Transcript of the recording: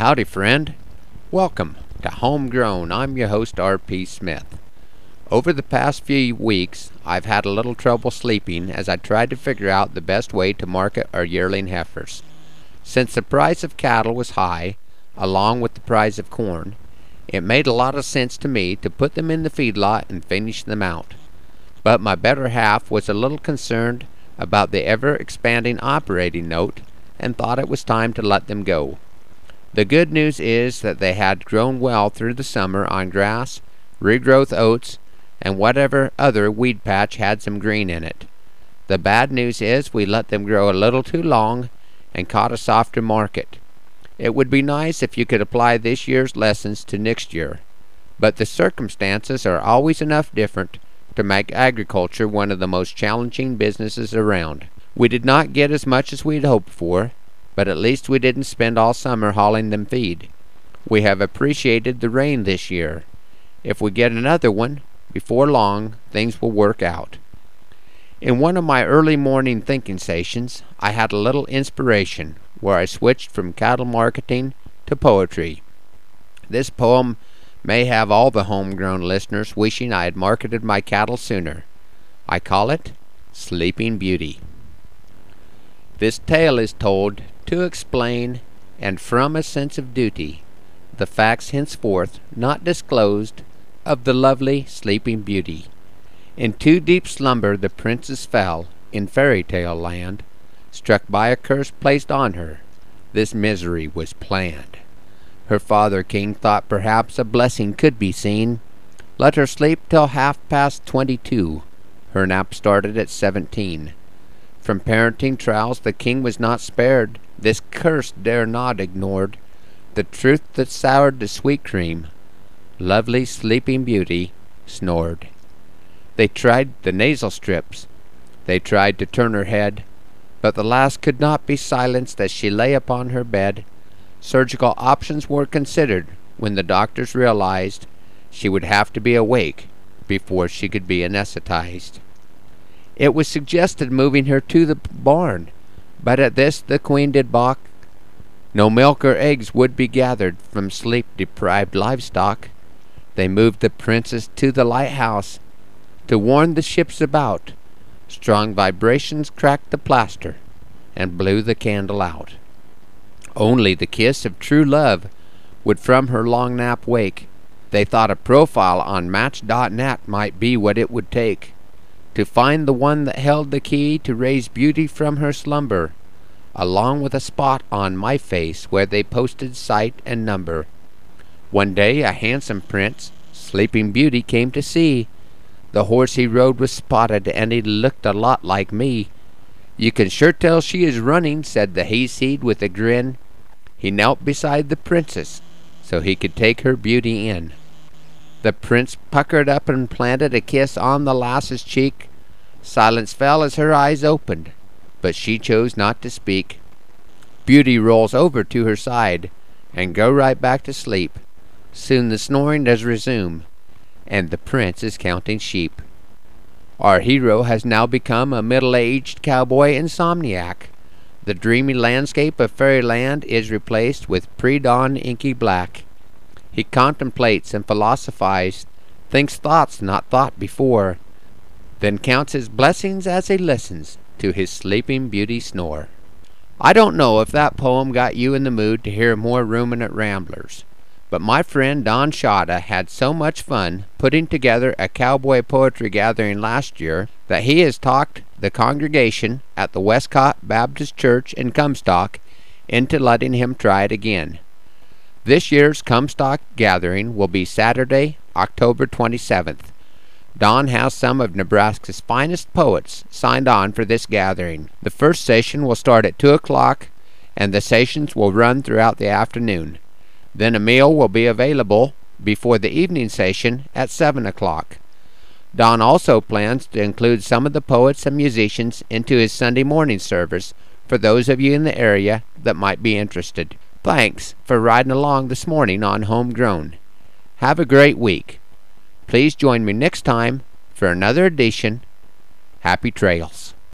Howdy, friend. Welcome to Homegrown. I'm your host, R.P. Smith. Over the past few weeks, I've had a little trouble sleeping as I tried to figure out the best way to market our yearling heifers. Since the price of cattle was high, along with the price of corn, it made a lot of sense to me to put them in the feedlot and finish them out. But my better half was a little concerned about the ever expanding operating note and thought it was time to let them go. The good news is that they had grown well through the summer on grass, regrowth oats, and whatever other weed patch had some green in it. The bad news is we let them grow a little too long and caught a softer market. It would be nice if you could apply this year's lessons to next year, but the circumstances are always enough different to make agriculture one of the most challenging businesses around. We did not get as much as we'd hoped for, but at least we didn't spend all summer hauling them feed. We have appreciated the rain this year. If we get another one, before long, things will work out. In one of my early morning thinking sessions, I had a little inspiration where I switched from cattle marketing to poetry. This poem may have all the homegrown listeners wishing I had marketed my cattle sooner. I call it Sleeping Beauty. This tale is told to explain, and from a sense of duty, the facts henceforth not disclosed of the lovely Sleeping Beauty. In too deep slumber the princess fell in fairy tale land, struck by a curse placed on her. This misery was planned. Her father king thought perhaps a blessing could be seen. Let her sleep till half past twenty-two. Her nap started at seventeen. From parenting trials the king was not spared. This curse dare not ignored. The truth that soured the sweet cream. Lovely sleeping beauty snored. They tried the nasal strips. They tried to turn her head. But the lass could not be silenced as she lay upon her bed. Surgical options were considered when the doctors realized she would have to be awake before she could be anesthetized. It was suggested moving her to the barn, but at this the queen did balk. No milk or eggs would be gathered from sleep deprived livestock. They moved the princess to the lighthouse to warn the ships about. Strong vibrations cracked the plaster and blew the candle out. Only the kiss of true love would from her long nap wake. They thought a profile on Match.net might be what it would take to find the one that held the key to raise beauty from her slumber, along with a spot on my face where they posted site and number. One day a handsome prince, Sleeping Beauty, came to see. The horse he rode was spotted, and he looked a lot like me. You can sure tell she is running, said the hayseed with a grin. He knelt beside the princess so he could take her beauty in. The prince puckered up and planted a kiss on the lass's cheek. Silence fell as her eyes opened, but she chose not to speak. Beauty rolls over to her side and go right back to sleep. Soon the snoring does resume, and the prince is counting sheep. Our hero has now become a middle-aged cowboy insomniac. The dreamy landscape of fairyland is replaced with pre-dawn inky black. He contemplates and philosophizes, thinks thoughts not thought before, then counts his blessings as he listens to his sleeping beauty snore. I don't know if that poem got you in the mood to hear more ruminant ramblers, but my friend Don Shada had so much fun putting together a cowboy poetry gathering last year that he has talked the congregation at the Westcott Baptist Church in Comstock into letting him try it again. This year's Comstock gathering will be Saturday, October 27th. Don has some of Nebraska's finest poets signed on for this gathering. The first session will start at 2 o'clock and the sessions will run throughout the afternoon. Then a meal will be available before the evening session at 7 o'clock. Don also plans to include some of the poets and musicians into his Sunday morning service for those of you in the area that might be interested. Thanks for riding along this morning on Homegrown. Have a great week. Please join me next time for another edition. Happy Trails.